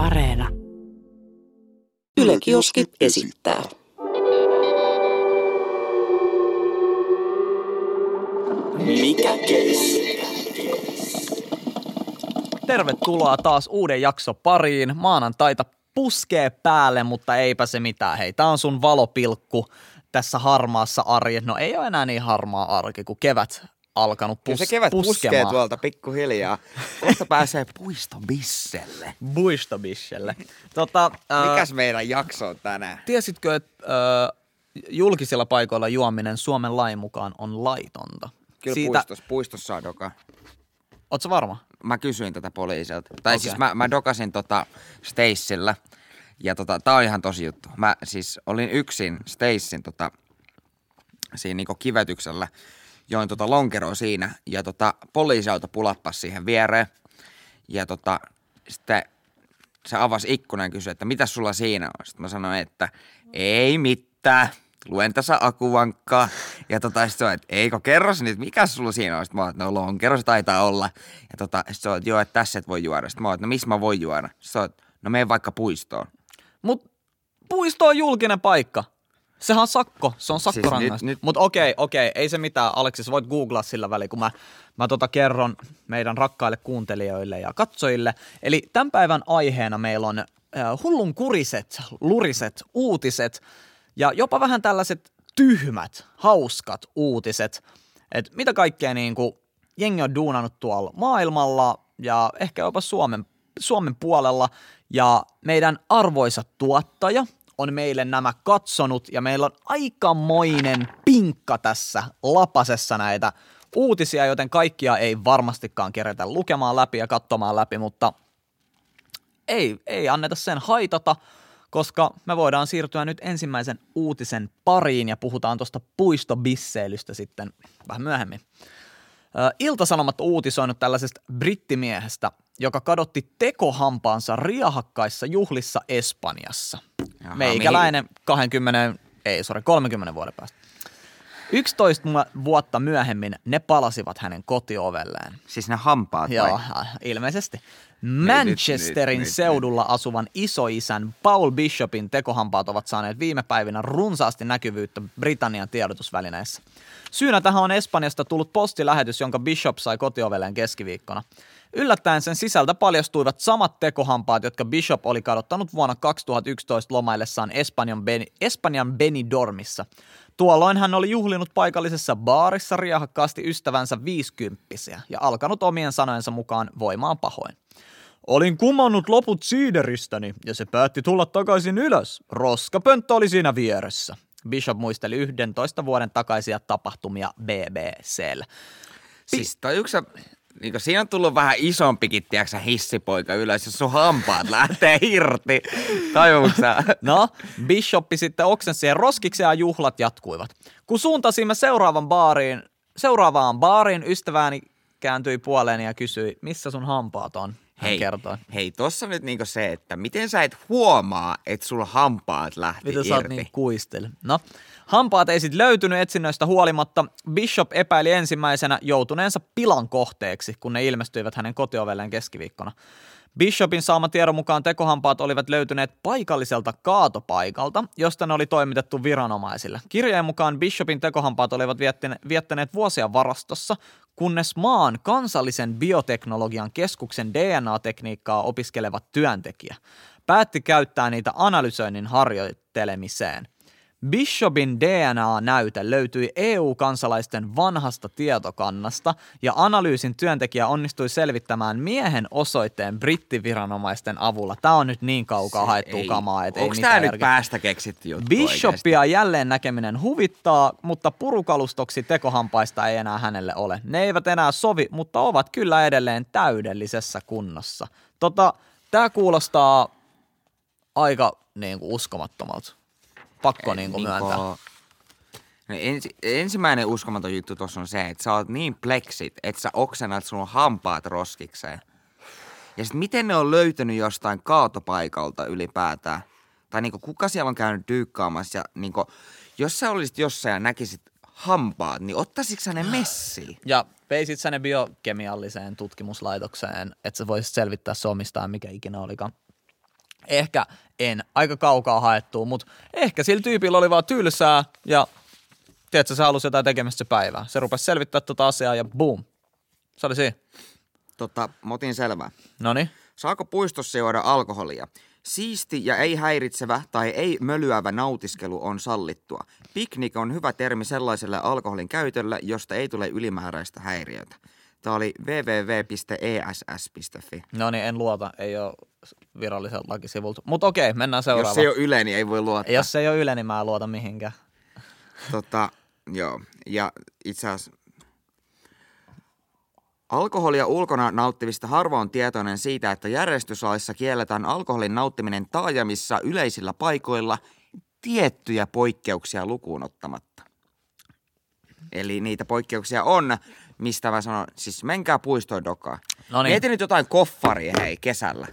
Areena. Yle Kioski esittää. Mikä keissi? Tervetuloa taas uuden jakso pariin. Maanantaita puskee päälle, mutta eipä se mitään. Hei, tää on sun valopilkku tässä harmaassa arjessa. No ei ole enää niin harmaa arki, kun kevät alkanut pus- Kyllä se kevät puskee puskemaan. tuolta pikkuhiljaa. Kohta pääsee puistobisselle. Buistobishelle. Tota, ää, Mikäs meidän jakso on tänään? tiesitkö, että ää, julkisilla paikoilla juominen Suomen lain mukaan on laitonta? Kyllä Siitä, puistossa, puistossa on doka. Ootko varma? Mä kysyin tätä poliisilta. Tai Okei. siis mä, mä dokasin tota Stacella. Ja tota, tää on ihan tosi juttu. Mä siis olin yksin Stacen tota, siinä niinku kivetyksellä. Join tota lonkeroa siinä ja tota, poliisiauto pulappas siihen viereen. Ja tota, sitten se avasi ikkunan ja kysyi, että mitä sulla siinä on? Sitten mä sanoin, että ei mitään. Luen tässä akuvankkaa. Ja tota, sitten se että eikö kerro nyt, mikä sulla siinä on? Sitten mä oon, no lonkero se taitaa olla. Ja tota, sitten se on, että joo, että tässä et voi juoda. Sitten mä oon, no missä mä voin juoda? Sitten se on, no mene vaikka puistoon. Mut puisto on julkinen paikka. Sehän on sakko, se on Siis sakkorangaistus. nyt- Mutta okei, okei, ei se mitään. Aleksis, voit googlaa sillä väliin, kun mä, mä tota kerron meidän rakkaille kuuntelijoille ja katsojille. Eli tämän päivän aiheena meillä on äh, hullun kuriset, luriset uutiset ja jopa vähän tällaiset tyhmät, hauskat uutiset. Et mitä kaikkea niin kuin jengi on duunannut tuolla maailmalla ja ehkä jopa Suomen, Suomen puolella. Ja meidän arvoisa tuottaja on meille nämä katsonut ja meillä on aikamoinen pinkka tässä lapasessa näitä uutisia, joten kaikkia ei varmastikaan kerätä lukemaan läpi ja katsomaan läpi, mutta ei, ei anneta sen haitata, koska me voidaan siirtyä nyt ensimmäisen uutisen pariin ja puhutaan tuosta puistobisseilystä sitten vähän myöhemmin. Ilta-Sanomat uutisoinut tällaisesta brittimiehestä, joka kadotti tekohampaansa riahakkaissa juhlissa Espanjassa. Jaha, Meikäläinen 20, ei sorry, 30 vuoden päästä. 11 mu- vuotta myöhemmin ne palasivat hänen kotiovelleen. Siis ne hampaat Joo, vai? ilmeisesti. Manchesterin nyt, nyt, seudulla asuvan isoisän Paul Bishopin tekohampaat ovat saaneet viime päivinä runsaasti näkyvyyttä Britannian tiedotusvälineissä. Syynä tähän on Espanjasta tullut postilähetys, jonka Bishop sai kotiovelleen keskiviikkona. Yllättäen sen sisältä paljastuivat samat tekohampaat, jotka Bishop oli kadottanut vuonna 2011 lomaillessaan Espanjan, ben, Espanjan Benidormissa. Tuolloin hän oli juhlinut paikallisessa baarissa riahakkaasti ystävänsä viisikymppisiä ja alkanut omien sanojensa mukaan voimaan pahoin. Olin kumannut loput siideristäni ja se päätti tulla takaisin ylös. Roskapönttö oli siinä vieressä. Bishop muisteli 11 vuoden takaisia tapahtumia BBCllä. Siis toi yksi, niin siinä on tullut vähän isompikin, tiedätkö, hissipoika ylös, jos sun hampaat lähtee irti. Tajuuksä? No, Bishoppi sitten oksensi ja roskiksi ja juhlat jatkuivat. Kun suuntasimme seuraavan baariin, seuraavaan baariin, ystäväni kääntyi puoleeni ja kysyi, missä sun hampaat on? Hän Hei, kertoi. hei, tossa nyt niinku se, että miten sä et huomaa, että sulla hampaat lähti Mitä irti. sä oot niin kuistel? No, hampaat ei sit löytynyt etsinnöistä huolimatta. Bishop epäili ensimmäisenä joutuneensa pilan kohteeksi, kun ne ilmestyivät hänen kotiovelleen keskiviikkona. Bishopin saama tiedon mukaan tekohampaat olivat löytyneet paikalliselta kaatopaikalta, josta ne oli toimitettu viranomaisille. Kirjeen mukaan Bishopin tekohampaat olivat viettäne- viettäneet vuosia varastossa, kunnes maan kansallisen bioteknologian keskuksen DNA-tekniikkaa opiskelevat työntekijä päätti käyttää niitä analysoinnin harjoittelemiseen. Bishopin DNA-näyte löytyi EU-kansalaisten vanhasta tietokannasta ja analyysin työntekijä onnistui selvittämään miehen osoitteen brittiviranomaisten avulla. Tämä on nyt niin kaukaa haettu kamaa, että ei Onko tää nyt päästä keksitty juttu? Bishopia jälleen näkeminen huvittaa, mutta purukalustoksi tekohampaista ei enää hänelle ole. Ne eivät enää sovi, mutta ovat kyllä edelleen täydellisessä kunnossa. Tota, tämä kuulostaa aika niin kuin, uskomattomalta. Pakko niin kuin, myöntää. No ensi, ensimmäinen uskomaton juttu tuossa on se, että sä oot niin pleksit, että sä oksennat sun hampaat roskikseen. Ja sit miten ne on löytänyt jostain kaatopaikalta ylipäätään? Tai niinku kuka siellä on käynyt dyykkaamassa ja niinku, jos sä olisit jossain ja näkisit hampaat, niin ottaisitko sä ne messiin? Ja veisit sä ne biokemialliseen tutkimuslaitokseen, että sä voisit selvittää se omistaan, mikä ikinä olikaan. Ehkä en. Aika kaukaa haettua, mutta ehkä sillä tyypillä oli vaan tylsää ja tiedätkö, se halusi jotain tekemistä se päivää. Se rupesi selvittää tota asiaa ja boom. Se oli siinä. Tota, motin selvää. Noniin. Saako puistossa juoda alkoholia? Siisti ja ei häiritsevä tai ei mölyävä nautiskelu on sallittua. Piknik on hyvä termi sellaiselle alkoholin käytölle, josta ei tule ylimääräistä häiriötä. Tämä oli www.ess.fi. No niin, en luota. Ei ole virallisen lakisivulta. Mutta okei, mennään Jos seuraavaan. se ei ole Yle, niin ei voi luottaa. Jos se ei ole Yle, niin mä en luota mihinkään. Tota, joo. Ja itse asiassa alkoholia ulkona nauttivista harva on tietoinen siitä, että järjestyslaissa kielletään alkoholin nauttiminen taajamissa yleisillä paikoilla tiettyjä poikkeuksia lukuun ottamatta. Eli niitä poikkeuksia on, mistä mä sanon, siis menkää puistoon dokaa. No niin. Mieti nyt jotain koffaria hei kesällä.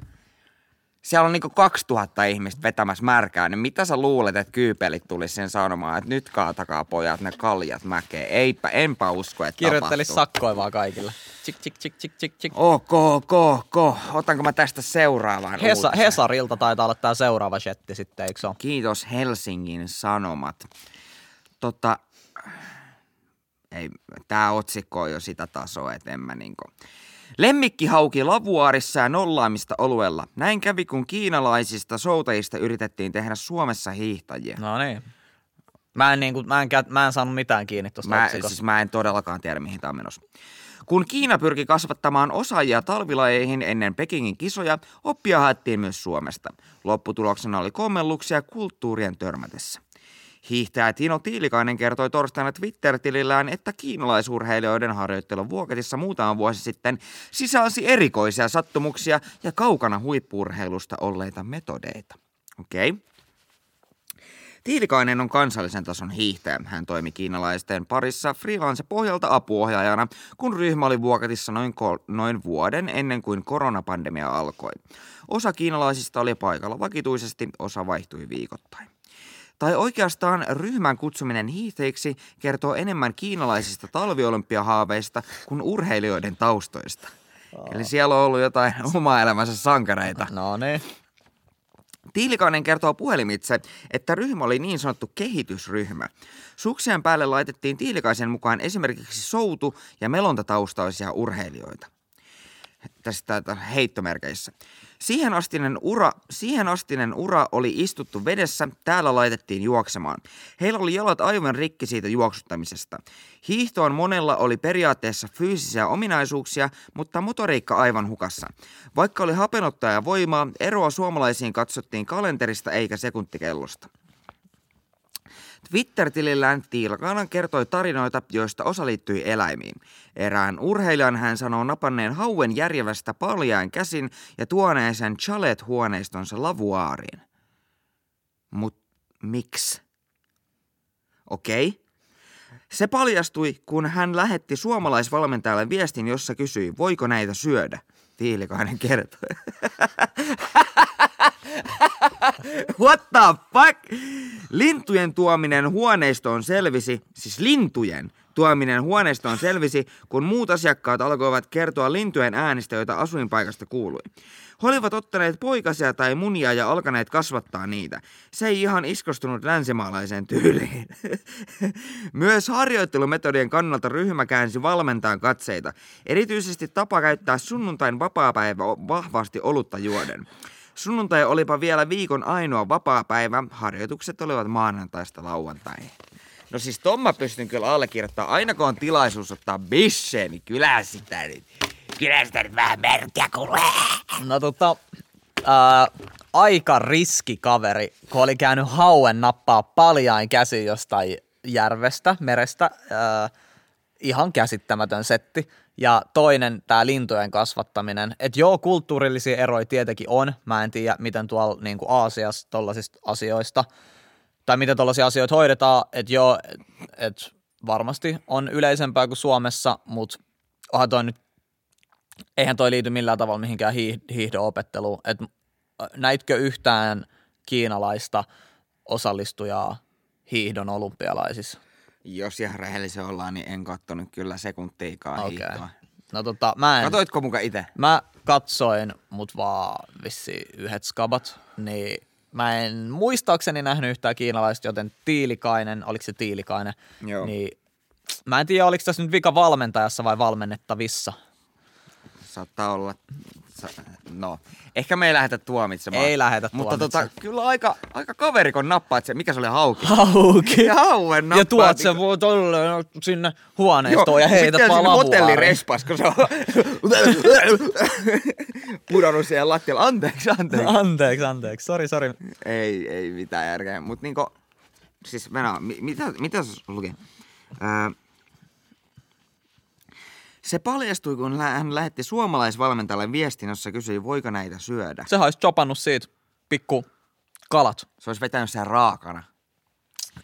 Siellä on niinku 2000 ihmistä vetämässä märkää, niin mitä sä luulet, että kyypelit tulisi sen sanomaan, että nyt kaatakaa pojat ne kaljat mäkeen. Eipä, enpä usko, että Kirjoittelisi tapahtuu. sakkoja vaan kaikille. Chik, chik, chik, chik, chik, chik. Ok, ok, ok. Otanko mä tästä seuraavan Hesa, uutisen? Hesarilta taitaa olla tää seuraava shetti sitten, eikö se? Kiitos Helsingin Sanomat. Tota, ei, tää otsikko on jo sitä tasoa, että en mä niinku. Lemmikki hauki lavuaarissa ja nollaamista oluella. Näin kävi, kun kiinalaisista soutajista yritettiin tehdä Suomessa hiihtäjiä. No niin. Mä en, niinku, mä en, mä en saanut mitään kiinni tuosta Mä, otsikosta. siis mä en todellakaan tiedä, mihin tämä on menossa. Kun Kiina pyrki kasvattamaan osaajia talvilajeihin ennen Pekingin kisoja, oppia haettiin myös Suomesta. Lopputuloksena oli kommelluksia kulttuurien törmätessä. Hiihtäjä Tino Tiilikainen kertoi torstaina Twitter-tilillään, että kiinalaisurheilijoiden harjoittelu Vuoketissa muutama vuosi sitten sisälsi erikoisia sattumuksia ja kaukana huippurheilusta olleita metodeita. Okei. Okay. Tiilikainen on kansallisen tason hiihtäjä. Hän toimi kiinalaisten parissa freelance-pohjalta apuohjaajana, kun ryhmä oli Vuokatissa noin, kol- noin vuoden ennen kuin koronapandemia alkoi. Osa kiinalaisista oli paikalla vakituisesti, osa vaihtui viikoittain. Tai oikeastaan ryhmän kutsuminen hiihtäjiksi kertoo enemmän kiinalaisista talviolympiahaaveista kuin urheilijoiden taustoista. Eli siellä on ollut jotain oma elämänsä sankareita. No niin. Tiilikainen kertoo puhelimitse, että ryhmä oli niin sanottu kehitysryhmä. Suksien päälle laitettiin Tiilikaisen mukaan esimerkiksi soutu- ja melontataustaisia urheilijoita. Tästä heittomerkeissä. Siihen astinen, ura, siihen astinen ura oli istuttu vedessä, täällä laitettiin juoksemaan. Heillä oli jalat aivan rikki siitä juoksuttamisesta. Hiihtoon monella oli periaatteessa fyysisiä ominaisuuksia, mutta motoriikka aivan hukassa. Vaikka oli hapenottaa ja voimaa, eroa suomalaisiin katsottiin kalenterista eikä sekuntikellosta. Twitter-tilillään Tiilakainen kertoi tarinoita, joista osa liittyi eläimiin. Erään urheilijan hän sanoo napanneen hauen järjevästä paljain käsin ja tuoneen sen chalet-huoneistonsa lavuaariin. Mut miksi? Okei. Se paljastui, kun hän lähetti suomalaisvalmentajalle viestin, jossa kysyi, voiko näitä syödä. Tiilikainen kertoi. What the fuck? Lintujen tuominen huoneistoon selvisi, siis lintujen tuominen huoneistoon selvisi, kun muut asiakkaat alkoivat kertoa lintujen äänistä, joita asuinpaikasta kuului. He olivat ottaneet poikasia tai munia ja alkaneet kasvattaa niitä. Se ei ihan iskostunut länsimaalaiseen tyyliin. Myös harjoittelumetodien kannalta ryhmä käänsi valmentajan katseita. Erityisesti tapa käyttää sunnuntain vapaapäivä vahvasti olutta juoden. Sunnuntai olipa vielä viikon ainoa vapaa-päivä. Harjoitukset olivat maanantaista lauantaihin. No siis ton mä pystyn kyllä allekirjoittamaan. Aina kun on tilaisuus ottaa bisseen, niin kyllä sitä nyt, kyllä sitä nyt vähän märkä kuulee. No tota, ää, aika riski kaveri, kun oli käynyt hauen nappaa paljain käsi jostain järvestä, merestä. Ää, ihan käsittämätön setti. Ja toinen, tämä lintujen kasvattaminen. Että joo, kulttuurillisia eroja tietenkin on. Mä en tiedä, miten tuolla niin Aasiassa tollaisista asioista, tai miten tollaisia asioita hoidetaan. Että joo, että et varmasti on yleisempää kuin Suomessa, mutta onhan toi nyt eihän toi liity millään tavalla mihinkään hiih- hiihdon-opetteluun. Et näitkö yhtään kiinalaista osallistujaa hiihdon olympialaisissa? Jos ihan rehellisen ollaan, niin en kattonut kyllä sekuntiikaan Okei. hiihtoa. No tota, mä en, Katoitko muka itse? mä katsoin, mut vaan vissi yhdet skabat, niin mä en muistaakseni nähnyt yhtään kiinalaista, joten Tiilikainen, oliko se Tiilikainen, Joo. niin mä en tiedä, oliko tässä nyt vika valmentajassa vai valmennettavissa. Saattaa olla, no, ehkä me ei lähdetä tuomitsemaan. Ei lähetä Mutta tota, kyllä aika, aika kaverikon nappaat se, mikä se oli hauki? Hauki. Ja hauen Ja nappaat. tuot sen voi tolleen sinne huoneistoon ja heität vaan lavuaariin. hotellirespas, kun se on pudonnut siihen lattialle. Anteeksi, anteeksi. Anteeksi, anteeksi. Sori, sori. Ei, ei mitään järkeä. Mutta niinku, siis Venä, mi- mitä, mitä se luki? Ää, se paljastui, kun hän lähetti suomalaisvalmentajalle viestin, jossa kysyi, voiko näitä syödä. Se olisi chopannut siitä pikku kalat. Se olisi vetänyt sen raakana.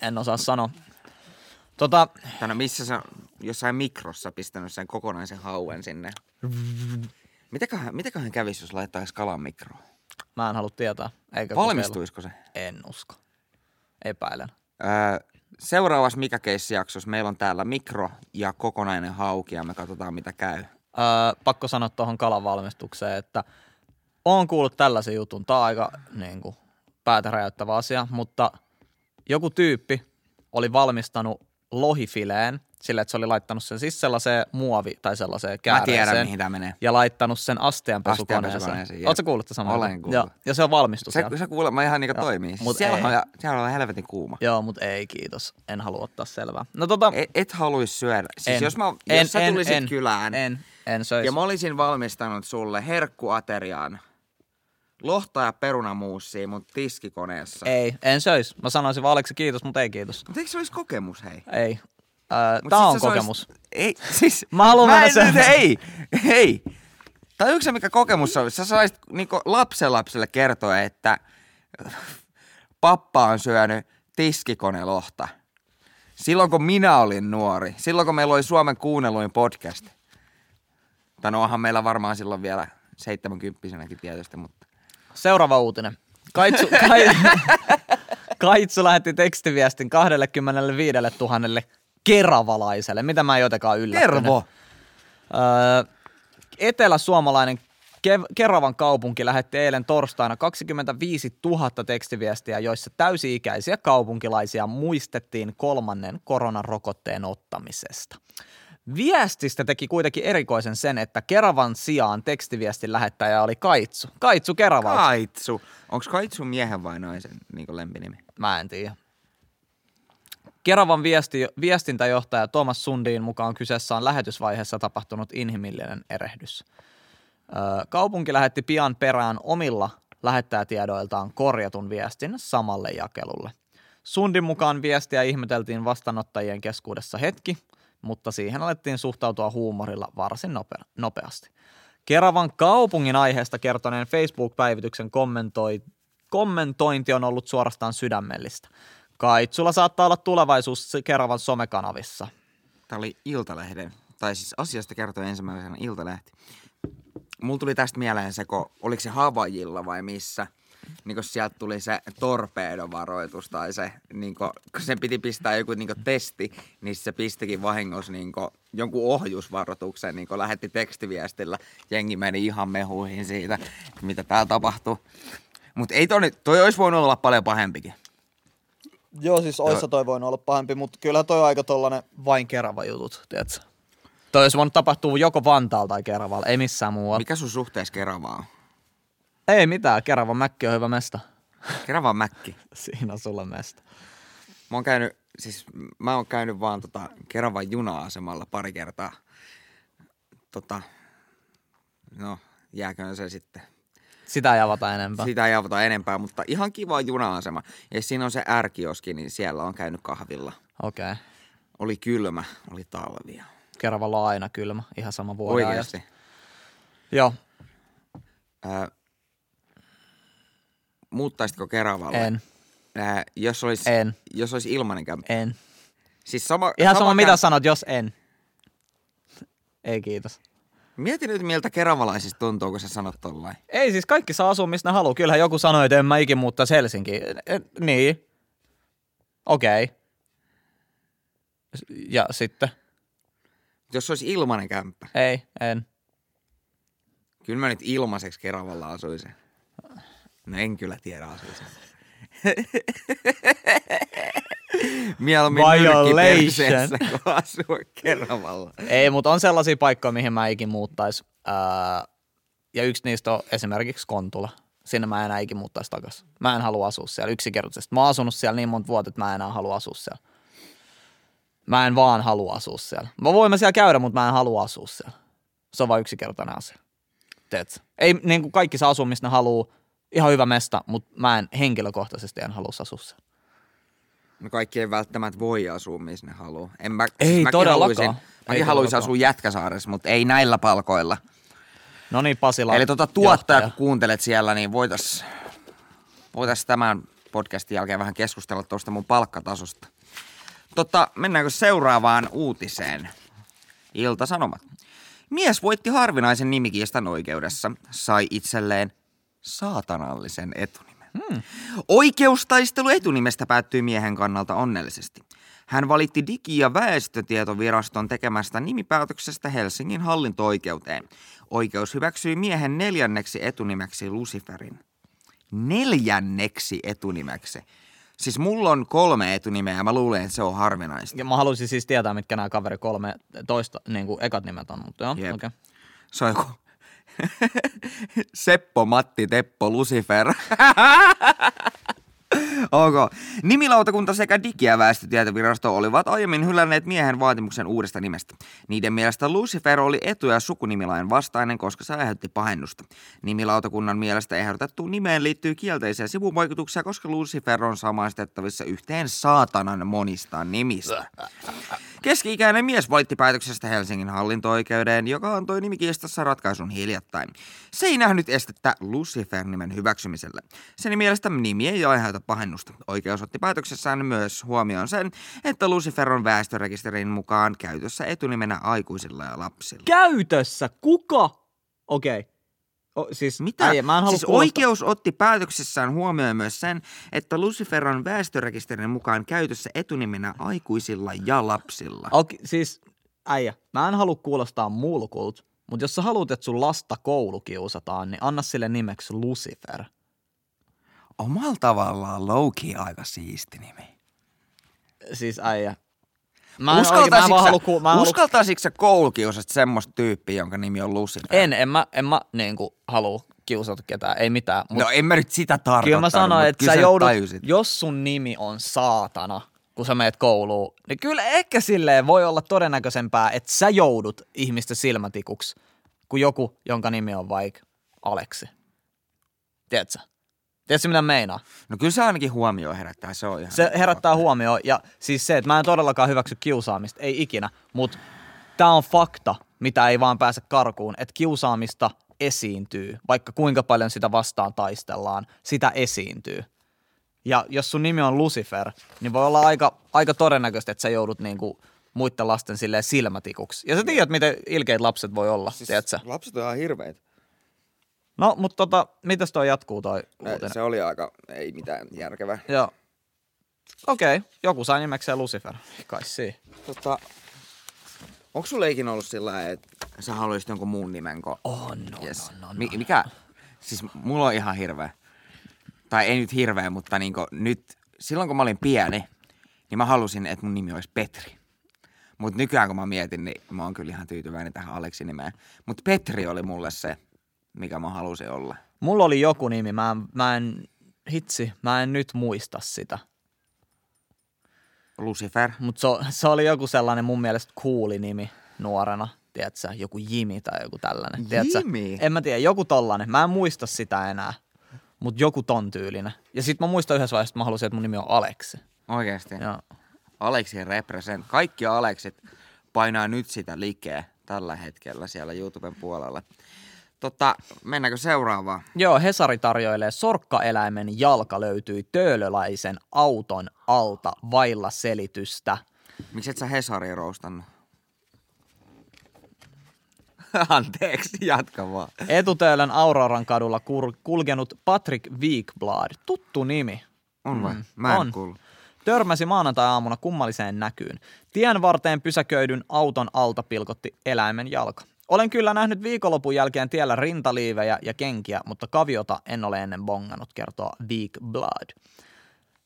En osaa sanoa. Tota, no missä se on jossain mikrossa pistänyt sen kokonaisen hauen sinne. Mitäköhän, mitäköhän kävisi, jos laittaisi kalan mikroon? mä en halua tietää. Eikä Valmistuisiko se? kokeilla. En usko. Epäilen. Öö, seuraavassa Mikä jaksossa meillä on täällä mikro ja kokonainen hauki ja me katsotaan mitä käy. Öö, pakko sanoa tuohon kalan valmistukseen, että on kuullut tällaisen jutun. Tämä on aika niin kuin, päätä räjäyttävä asia, mutta joku tyyppi oli valmistanut lohifileen sillä, että se oli laittanut sen siis sellaiseen muovi- tai sellaiseen Mä kääreeseen. tiedän mihin tämä menee. Ja laittanut sen astianpesukoneeseen. Oletko kuullut samaa? Olen kuullut. Joo, ja se on valmistu Se, se kuulemma ihan niinku Joo, toimii. mut Siis siellä, ei. on, siellä on helvetin kuuma. Joo, mutta ei kiitos. En halua ottaa selvää. No tota, Et, et haluaisi syödä. Siis en, jos, mä, en, jos sä en, tulisit en, kylään En, en söisi. ja mä olisin valmistanut sulle herkkuateriaan lohta ja perunamuusia mun tiskikoneessa. Ei, en söisi. Mä sanoisin vaan Aleksi kiitos, mutta ei kiitos. Mutta eikö se olisi kokemus, hei? Ei. Mut tää on kokemus. Olisi, ei, siis... Mä haluan mennä en, sen- Ei, ei. Tai yksi mikä kokemus on, sä saisit niinku lapsenlapselle kertoa, että pappa on syönyt tiskikonelohta. Silloin kun minä olin nuori, silloin kun meillä oli Suomen kuunnelluin podcast. Tai no onhan meillä varmaan silloin vielä 70 tietysti, mutta... Seuraava uutinen. Kaitsu, kai, Kaitsu lähetti tekstiviestin 25 000 keravalaiselle. Mitä mä en jotenkaan yllättynyt. Tervo! Öö, eteläsuomalainen Kev- Keravan kaupunki lähetti eilen torstaina 25 000 tekstiviestiä, joissa täysi-ikäisiä kaupunkilaisia muistettiin kolmannen koronarokotteen ottamisesta. Viestistä teki kuitenkin erikoisen sen, että Keravan sijaan tekstiviestin lähettäjä oli Kaitsu. Kaitsu Keravalta. Kaitsu. Onko Kaitsu miehen vai naisen niin lempinimi? Mä en tiedä. Keravan viesti, viestintäjohtaja Thomas Sundin mukaan kyseessä on lähetysvaiheessa tapahtunut inhimillinen erehdys. Kaupunki lähetti pian perään omilla lähettäjätiedoiltaan korjatun viestin samalle jakelulle. Sundin mukaan viestiä ihmeteltiin vastaanottajien keskuudessa hetki, mutta siihen alettiin suhtautua huumorilla varsin nope- nopeasti. Keravan kaupungin aiheesta kertoneen Facebook-päivityksen kommentoi, kommentointi on ollut suorastaan sydämellistä. Kaitsulla saattaa olla tulevaisuus Keravan somekanavissa. Tämä oli Iltalehden, tai siis asiasta kertoi ensimmäisenä Iltalehti. Mulla tuli tästä mieleen se, kun, oliko se Havajilla vai missä, niin kun sieltä tuli se torpeedovaroitus tai se, niin kun, kun sen piti pistää joku niin testi, niin se pistikin vahingossa niin kun, jonkun ohjusvaroituksen, niin lähetti tekstiviestillä. Jengi meni ihan mehuihin siitä, mitä täällä tapahtuu. Mutta ei toi, toi olisi voinut olla paljon pahempikin. Joo, siis oissa toi voinut olla pahempi, mutta kyllä toi on aika tollanen vain Kerava jutut, tiedätkö? Toi olisi voinut tapahtua joko Vantaalla tai Keravalla, ei missään muualla. Mikä sun suhteessa Keravaan on? Ei mitään, Keravan mäkki on hyvä mesta. Keravan mäkki. Siinä on sulla mesta. Mä oon käynyt, siis mä oon käynyt vaan tota Keravan juna-asemalla pari kertaa. Tota, no, jääkö se sitten. Sitä ei avata enempää. Sitä ei avata enempää, mutta ihan kiva juna-asema. Ja siinä on se ärkioski, niin siellä on käynyt kahvilla. Okei. Okay. Oli kylmä, oli talvia. Keravalla on aina kylmä, ihan sama vuoden Oikeasti. ajasta. Joo, Ää, muuttaisitko Keravalle? en, Ää, jos, olisi, En. jos olisi ilmainen kämppä. en. Siis sama, Ihan sama, mitä kämppä- sanot, jos en. Ei kiitos. Mieti nyt, miltä keravalaisista tuntuu, kun sä sanot tollain. Ei siis kaikki saa asua, missä ne haluaa. Kyllähän joku sanoi, että en mä ikin muuttaisi Helsinkiin. E, niin. Okei. Okay. Ja sitten? Jos olisi ilmainen kämppä. Ei, en. Kyllä mä nyt ilmaiseksi Keravalla asuisin. No en kyllä tiedä asuisin. Mieluummin nyrkkiperseessä kuin asua Keravalla. Ei, mutta on sellaisia paikkoja, mihin mä ikin muuttais. Ää, ja yksi niistä on esimerkiksi Kontula. Sinne mä en enää ikin muuttaisi takaisin. Mä en halua asua siellä yksinkertaisesti. Mä oon asunut siellä niin monta vuotta, että mä en enää halua asua siellä. Mä en vaan halua asua siellä. Mä voin mä siellä käydä, mutta mä en halua asua siellä. Se on vain yksinkertainen asia. Tiedätkö? Ei niin kuin kaikki saa asua, missä ne haluaa. Ihan hyvä mesta, mutta mä en henkilökohtaisesti en halua asua siellä. No kaikki ei välttämättä voi asua, missä ne haluaa. En mä, Ei mäkin todellakaan. Haluaisin, mäkin haluaisin asua Jätkäsaaressa, mutta ei näillä palkoilla. No niin, Pasila. Eli tota tuottaja, johtaja. kun kuuntelet siellä, niin voitais, voitais tämän podcastin jälkeen vähän keskustella tuosta mun palkkatasosta. Tota, mennäänkö seuraavaan uutiseen? Ilta-Sanomat. Mies voitti harvinaisen nimikiistan oikeudessa, sai itselleen saatanallisen etunimen. Hmm. Oikeustaistelu etunimestä päättyi miehen kannalta onnellisesti. Hän valitti Digi- ja väestötietoviraston tekemästä nimipäätöksestä Helsingin hallinto-oikeuteen. Oikeus hyväksyi miehen neljänneksi etunimeksi Luciferin. Neljänneksi etunimeksi. Siis mulla on kolme etunimeä ja mä luulen, että se on harvinaista. Ja mä haluaisin siis tietää, mitkä nämä kaveri kolme toista, niin kuin ekat nimet on, mutta joo, okei. Se on joku Seppo, Matti, Teppo, Lucifer. Ok. Nimilautakunta sekä Digi- ja väestötietovirasto olivat aiemmin hylänneet miehen vaatimuksen uudesta nimestä. Niiden mielestä Lucifer oli etu- ja sukunimilain vastainen, koska se aiheutti pahennusta. Nimilautakunnan mielestä ehdotettuun nimeen liittyy kielteisiä sivuvaikutuksia, koska Lucifer on samaistettavissa yhteen saatanan monista nimistä. Keski-ikäinen mies valitti päätöksestä Helsingin hallinto-oikeuteen, joka antoi nimikiistassa ratkaisun hiljattain. Se ei nähnyt estettä Lucifer-nimen hyväksymiselle. Sen mielestä nimi ei aiheuta pahennusta. Oikeus otti päätöksessään myös huomioon sen, että Lucifer on väestörekisterin mukaan käytössä etunimenä aikuisilla ja lapsilla. Käytössä? Kuka? Okei. Okay. O, siis, Mitä? Äijä, mä en siis kuulostaa- oikeus otti päätöksessään huomioon myös sen, että Lucifer on väestörekisterin mukaan käytössä etunimenä aikuisilla ja lapsilla. Okei, siis äijä, mä en halua kuulostaa mulkult, mutta jos sä haluat, että sun lasta koulu kiusataan, niin anna sille nimeksi Lucifer. Omalla tavallaan Loki aika siisti nimi. Siis äijä. Mä en, oikein, mä en Uskaltaisitko vaan sä, halua, ku, mä uskaltaisitko sä koulukiusasta semmoista tyyppiä, jonka nimi on Lucifer? en, en mä, en mä niinku halua kiusata ketään, ei mitään. Mut No en mä nyt sitä tarkoittanut, kyllä mä sanoin, että sä joudut, tajusit. jos sun nimi on saatana, kun sä meet kouluun, niin kyllä ehkä silleen voi olla todennäköisempää, että sä joudut ihmisten silmätikuksi, kuin joku, jonka nimi on vaikka Aleksi. Tiedätkö? Tiedätkö mitä meinaa? No kyllä se ainakin huomioon herättää, se on ihan... Se herättää huomioon ja siis se, että mä en todellakaan hyväksy kiusaamista, ei ikinä, mutta tämä on fakta, mitä ei vaan pääse karkuun, että kiusaamista esiintyy, vaikka kuinka paljon sitä vastaan taistellaan, sitä esiintyy. Ja jos sun nimi on Lucifer, niin voi olla aika, aika todennäköistä, että sä joudut niinku muiden lasten silleen silmätikuksi. Ja sä tiedät, miten ilkeitä lapset voi olla, siis, tiedätkö? Lapset on ihan hirveitä. No, mutta tota, mitäs toi jatkuu toi uutinen? Se oli aika, ei mitään järkevää. Joo. Okei, okay. joku sai nimekseen Lucifer. Kai siinä. Tota, onko sulla ikinä ollut sillä että sä haluaisit jonkun muun nimen kuin... On, no, yes. no, no, Mi- mikä? Siis mulla on ihan hirveä. Tai ei nyt hirveä, mutta niinku nyt, silloin kun mä olin pieni, niin mä halusin, että mun nimi olisi Petri. Mutta nykyään kun mä mietin, niin mä oon kyllä ihan tyytyväinen tähän Aleksin nimeen. Mutta Petri oli mulle se, mikä mä halusin olla. Mulla oli joku nimi, mä en, mä en, hitsi, mä en nyt muista sitä. Lucifer. Mutta se, se, oli joku sellainen mun mielestä cooli nimi nuorena. Tiedätkö, joku Jimi tai joku tällainen. Tiedätkö? Jimi? En mä tiedä, joku tollanen. Mä en muista sitä enää, mutta joku ton tyylinen. Ja sit mä muistan yhdessä vaiheessa, että mä halusin, että mun nimi on Aleksi. Oikeesti. Ja Aleksi represent. Kaikki Aleksit painaa nyt sitä likeä tällä hetkellä siellä YouTuben puolella. Tota, mennäänkö seuraavaan? Joo, Hesari tarjoilee sorkkaeläimen jalka löytyi töölöläisen auton alta vailla selitystä. Miksi et sä Hesari roustannut? Anteeksi, jatka vaan. Etutöölön Auroran kadulla kur- kulkenut Patrick Wikblad, tuttu nimi, On vai? Mä en on. kuullut. törmäsi maanantai-aamuna kummalliseen näkyyn. Tien varteen pysäköidyn auton alta pilkotti eläimen jalka. Olen kyllä nähnyt viikonlopun jälkeen tiellä rintaliivejä ja kenkiä, mutta kaviota en ole ennen bongannut, kertoo Weak Blood.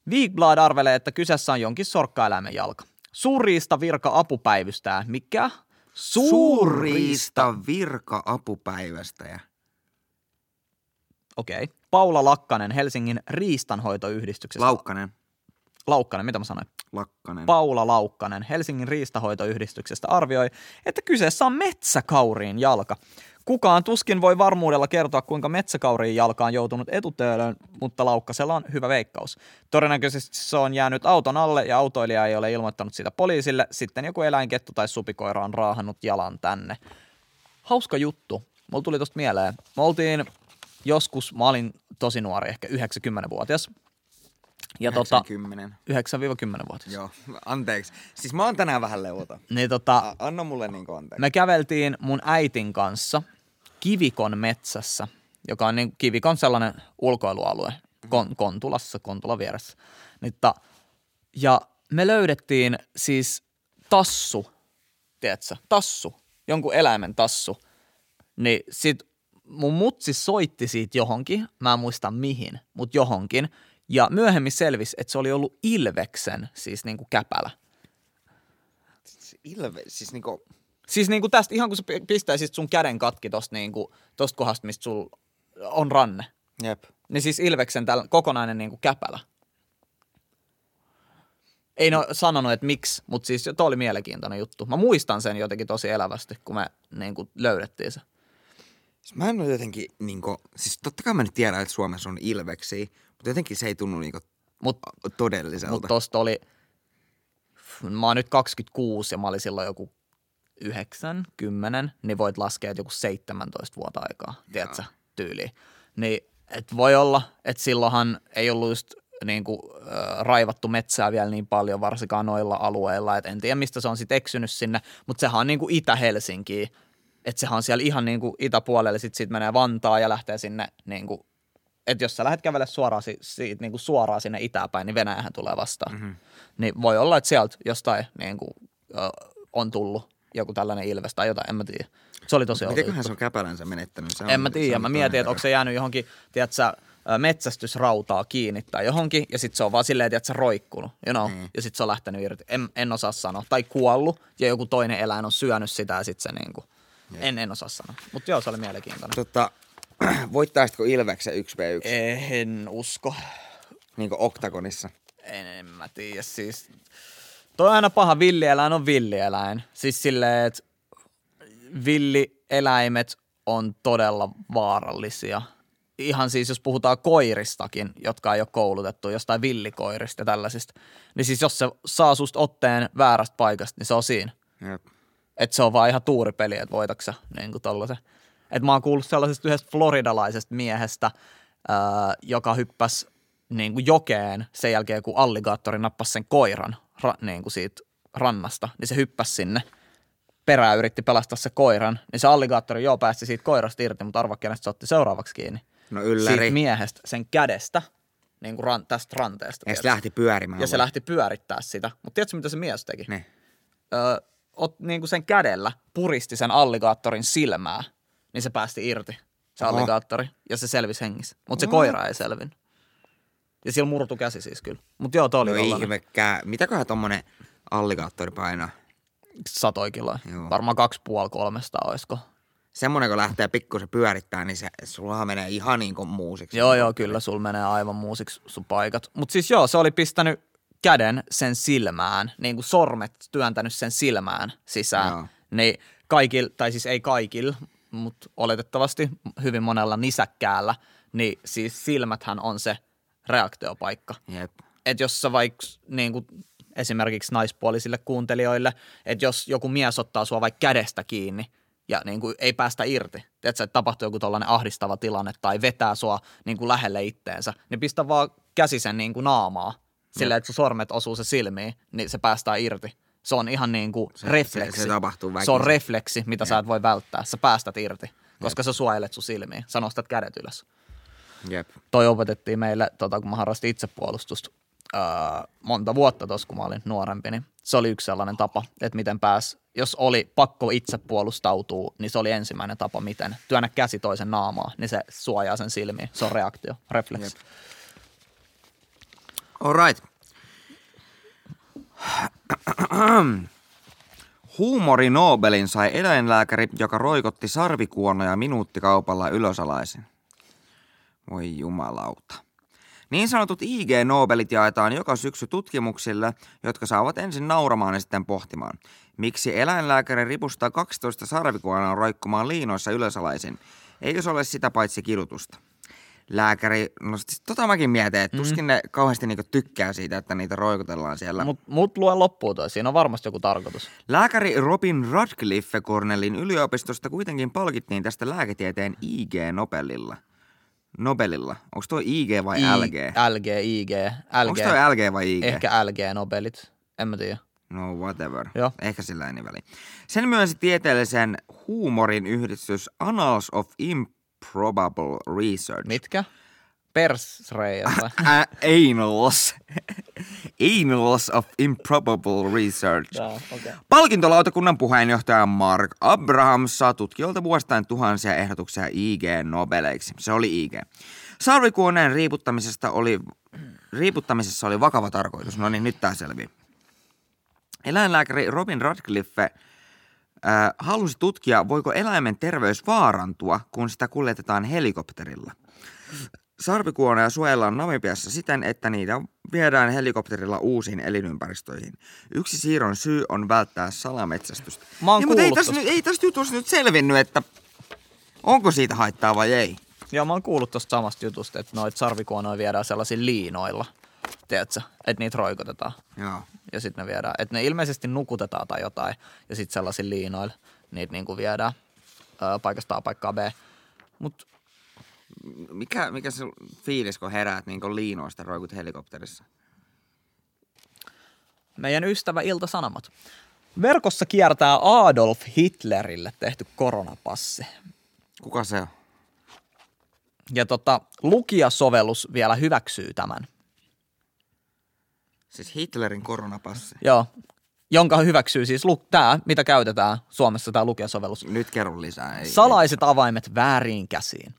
Weak Blood arvelee, että kyseessä on jonkin sorkkaeläimen jalka. Suurriista virka apupäivystää. Mikä? Suurriista virka apupäivästäjä. Okei. Okay. Paula Lakkanen Helsingin riistanhoitoyhdistyksestä. Laukkanen. Laukkanen, mitä mä sanoin? Lakkanen. Paula Laukkanen Helsingin riistahoitoyhdistyksestä arvioi, että kyseessä on metsäkauriin jalka. Kukaan tuskin voi varmuudella kertoa, kuinka metsäkauriin jalka on joutunut etutöölön, mutta Laukkasella on hyvä veikkaus. Todennäköisesti se on jäänyt auton alle ja autoilija ei ole ilmoittanut sitä poliisille. Sitten joku eläinkettu tai supikoira on raahannut jalan tänne. Hauska juttu. Mulla tuli tosta mieleen. Me oltiin joskus, mä olin tosi nuori, ehkä 90-vuotias. Ja tota, 90. 9-10-vuotias. Joo, anteeksi. Siis mä oon tänään vähän leuta. Niin tota, A- anna mulle niinku anteeksi. me käveltiin mun äitin kanssa Kivikon metsässä, joka on niin Kivikon sellainen ulkoilualue Kon, Kontulassa, Kontulan vieressä. Niin, ta, ja me löydettiin siis tassu, tiedätkö, tassu, jonkun eläimen tassu. Niin sit mun mutsi soitti siitä johonkin, mä en muista mihin, mutta johonkin. Ja myöhemmin selvisi, että se oli ollut Ilveksen, siis niinku käpälä. Ilve, siis niinku... Siis niinku tästä, ihan kun sä pi- pistäisit sun käden katki tosta, niinku, tosta kohdasta, mistä sul on ranne. Jep. Niin siis Ilveksen tällä kokonainen niinku käpälä. Ei ole sanonut, että miksi, mutta siis toi oli mielenkiintoinen juttu. Mä muistan sen jotenkin tosi elävästi, kun me niinku löydettiin se. Siis mä en ole jotenkin niinku... Siis totta kai mä nyt tiedän, että Suomessa on ilveksiä, mutta jotenkin se ei tunnu niinku Mut, todelliselta. mut tosta oli, mä oon nyt 26 ja mä olin silloin joku 9, 10, niin voit laskea, että joku 17 vuotta aikaa, tiedätkö, tyyliin. Niin, et voi olla, että silloinhan ei ollut just niin kuin, äh, raivattu metsää vielä niin paljon, varsinkaan noilla alueilla, että en tiedä mistä se on sitten eksynyt sinne, mutta sehän on niin kuin Itä-Helsinki, että sehän on siellä ihan niin kuin itäpuolelle, sitten sit menee Vantaa ja lähtee sinne niin kuin, että jos sä lähdet kävele suoraan, si- siitä, niin kuin suoraan sinne itäpäin, niin Venäjähän tulee vastaan. Mm-hmm. Niin voi olla, että sieltä jostain niin kuin, ö, on tullut joku tällainen ilves tai jotain, en mä tiedä. Se oli tosi outo Mitenköhän se on käpälänsä menettänyt? Se on, En mä tiedä, mä mietin, että onko se jäänyt johonkin, tiedätkö, metsästysrautaa kiinni tai johonkin, ja sitten se on vaan silleen, että se roikkunut, you know, Niin. ja sitten se on lähtenyt irti. En, en osaa sanoa. Tai kuollut, ja joku toinen eläin on syönyt sitä, ja sitten se niinku, en, en osaa sanoa. Mutta joo, se oli mielenkiintoinen. Tota, voittaisitko Ilveksen 1v1 En usko. niin kuin oktagonissa? En, en mä tiedä, siis toi on aina paha, villieläin on villieläin. Siis silleen, että villieläimet on todella vaarallisia. Ihan siis, jos puhutaan koiristakin, jotka ei ole koulutettu, jostain villikoirista ja tällaisista, niin siis jos se saa susta otteen väärästä paikasta, niin se on siinä. Jep. Että se on vaan ihan tuuripeli, että voitaksa niin kuin tollasen. Et mä oon kuullut sellaisesta yhdestä floridalaisesta miehestä, ää, joka hyppäsi niin kuin jokeen sen jälkeen, kun alligaattori nappasi sen koiran ra, niin kuin siitä rannasta, niin se hyppäsi sinne. Perää yritti pelastaa se koiran, niin se alligaattori joo päästi siitä koirasta irti, mutta arva kenestä se otti seuraavaksi kiinni. No Siitä ylläri. miehestä, sen kädestä, niin kuin ran, tästä ranteesta. Ja se lähti pyörimään. ja se vaan. lähti pyörittää sitä. Mutta tiedätkö, mitä se mies teki? Ne. ö, ot, niin kuin sen kädellä puristi sen alligaattorin silmää, niin se päästi irti, se Oho. alligaattori, ja se selvisi hengissä. Mutta se koira ei selvinnyt. Ja sillä murtu käsi siis kyllä. Mutta joo, toi oli No tollanen ihmekää. Mitäköhän tommonen alligaattori painaa? satoi kiloa. Joo. Varmaan kaksi puoli kolmesta olisiko. Semmonen, kun lähtee pikkusen pyörittää, niin se, sulla menee ihan niin kuin muusiksi. Joo, joo, kyllä, sul menee aivan muusiksi sun paikat. Mutta siis joo, se oli pistänyt käden sen silmään, niin kuin sormet työntänyt sen silmään sisään. Joo. Niin kaikilla, tai siis ei kaikilla, mutta oletettavasti hyvin monella nisäkkäällä, niin siis silmäthän on se reaktiopaikka. Jep. Että jos sä vaikka niin kuin esimerkiksi naispuolisille kuuntelijoille, että jos joku mies ottaa sua vaikka kädestä kiinni ja niin kuin ei päästä irti, tiedätkö, että tapahtuu joku tällainen ahdistava tilanne tai vetää sua niin kuin lähelle itteensä, niin pistä vaan käsi sen niin kuin naamaa silleen, että sun sormet osuu se silmiin, niin se päästään irti. Se on ihan niin kuin Se- refleksi. se- se tapahtuu Se on refleksi, mitä sä et voi välttää. Sä päästät irti, koska sä suojelet sun silmiin. Sä nostat kädet ylös Jep. toi opetettiin meille, tota, kun mä harrastin itsepuolustusta ää, monta vuotta tuossa, kun mä olin nuorempi, niin se oli yksi sellainen tapa, että miten pääs jos oli pakko itse puolustautua, niin se oli ensimmäinen tapa, miten työnnä käsi toisen naamaa, niin se suojaa sen silmiin. Se on reaktio, refleksi. Alright. Huumori Nobelin sai eläinlääkäri, joka roikotti sarvikuonoja minuuttikaupalla ylösalaisin. Voi jumalauta. Niin sanotut IG-Nobelit jaetaan joka syksy tutkimuksille, jotka saavat ensin nauramaan ja sitten pohtimaan. Miksi eläinlääkäri ripustaa 12 sarvikuonoa roikkumaan liinoissa ylösalaisin? Eikö se ole sitä paitsi kidutusta? Lääkäri, no sit, tota mäkin mietin, että tuskin ne kauheasti niinku tykkää siitä, että niitä roikotellaan siellä. Mut, mut lue loppuun toi, siinä on varmasti joku tarkoitus. Lääkäri Robin Radcliffe Cornellin yliopistosta kuitenkin palkittiin tästä lääketieteen IG-Nobelilla. Nobelilla. Onko tuo IG vai LG? LG, IG. LG. Onko toi LG vai IG? Ehkä LG Nobelit, en mä tiedä. No whatever. Joo. Ehkä sillä ei niin väliä. Sen myönsi tieteellisen huumorin yhdistys Annals of Improbable Research. Mitkä? Ä, Annals. Annals of Improbable Research. Joo, okei. Palkintolautakunnan puheenjohtaja Mark Abrahams saa tutkijoilta vuosittain tuhansia ehdotuksia IG-nobeleiksi. Se oli IG. Sarvikuoneen riiputtamisesta oli, riiputtamisessa oli vakava tarkoitus. No niin, nyt tää selvii. Eläinlääkäri Robin Radcliffe äh, halusi tutkia, voiko eläimen terveys vaarantua, kun sitä kuljetetaan helikopterilla. Sarvikuoneja suojellaan Namibiassa siten, että niitä viedään helikopterilla uusiin elinympäristöihin. Yksi siirron syy on välttää salametsästystä. Mä oon Niin, mutta ei tosta. nyt, ei tästä jutusta nyt selvinnyt, että onko siitä haittaa vai ei. Joo, mä oon kuullut tosta samasta jutusta, että noita sarvikuonoja viedään sellaisilla liinoilla. Tiedätkö? Että niitä roikotetaan. Joo. Ja sitten ne viedään. Että ne ilmeisesti nukutetaan tai jotain. Ja sitten sellaisilla liinoilla niitä niinku viedään ää, paikasta A paikkaa B. Mut Mikä, mikä se fiilis, kun heräät niin liinoista roikut helikopterissa? meidän ystävä Ilta Sanomat. Verkossa kiertää Adolf Hitlerille tehty koronapassi. Kuka se on? Ja tota, lukijasovellus vielä hyväksyy tämän. Siis Hitlerin koronapassi. Joo. Jonka hyväksyy siis lu- tämä, mitä käytetään Suomessa, tämä lukijasovellus. Nyt kerro lisää. Ei, Salaiset avaimet väärin käsiin.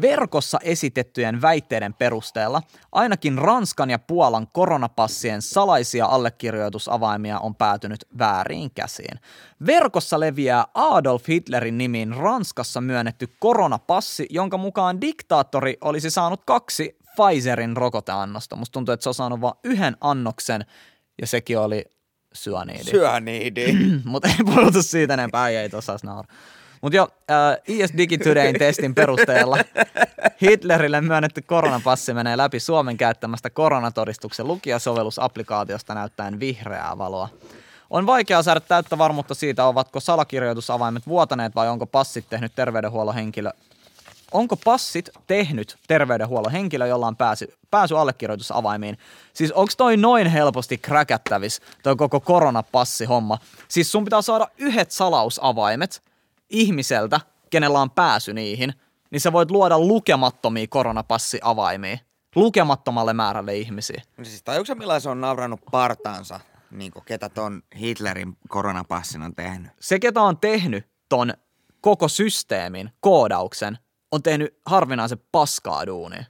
Verkossa esitettyjen väitteiden perusteella ainakin Ranskan ja Puolan koronapassien salaisia allekirjoitusavaimia on päätynyt väärin käsiin. Verkossa leviää Adolf Hitlerin nimiin Ranskassa myönnetty koronapassi, jonka mukaan diktaattori olisi saanut kaksi Pfizerin rokoteannosta. Musta tuntuu, että se on saanut vain yhden annoksen ja sekin oli syaniidi. Syöniidi. Mutta ei puhuta siitä enempää, ei tuossa naura. Mutta jo, äh, IS Digitodayn testin perusteella Hitlerille myönnetty koronapassi menee läpi Suomen käyttämästä koronatodistuksen lukijasovellusapplikaatiosta näyttäen vihreää valoa. On vaikea saada täyttä varmuutta siitä, ovatko salakirjoitusavaimet vuotaneet vai onko passit tehnyt terveydenhuollon henkilö, onko passit tehnyt terveydenhuollon henkilö, jolla on pääsy, pääsy allekirjoitusavaimiin. Siis onko toi noin helposti kräkättävis, toi koko koronapassi-homma? Siis sun pitää saada yhdet salausavaimet ihmiseltä, kenellä on pääsy niihin, niin sä voit luoda lukemattomia koronapassiavaimia. Lukemattomalle määrälle ihmisiä. No siis tajuuksä millainen se on naurannut partaansa, niin ketä ton Hitlerin koronapassin on tehnyt? Se, ketä on tehnyt ton koko systeemin, koodauksen, on tehnyt harvinaisen paskaa duunia.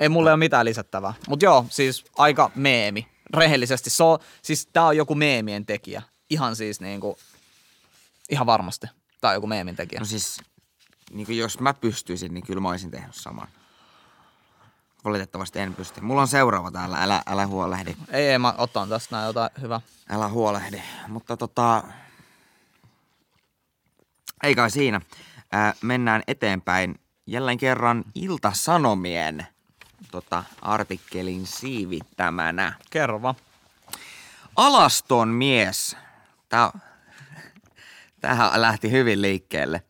Ei mulle ole mitään lisättävää. Mutta joo, siis aika meemi. Rehellisesti. Se on, siis tää on joku meemien tekijä. Ihan siis niinku, ihan varmasti. Tää on joku meemin tekijä. No siis, niin jos mä pystyisin, niin kyllä mä olisin tehnyt saman. Valitettavasti en pysty. Mulla on seuraava täällä, älä, älä huolehdi. Ei, ei, mä otan tästä näin jotain hyvä. Älä huolehdi. Mutta tota, ei kai siinä. Ää, mennään eteenpäin. Jälleen kerran Ilta-Sanomien tota, artikkelin siivittämänä. Kerro. Alaston mies. Tää, tämähän lähti hyvin liikkeelle.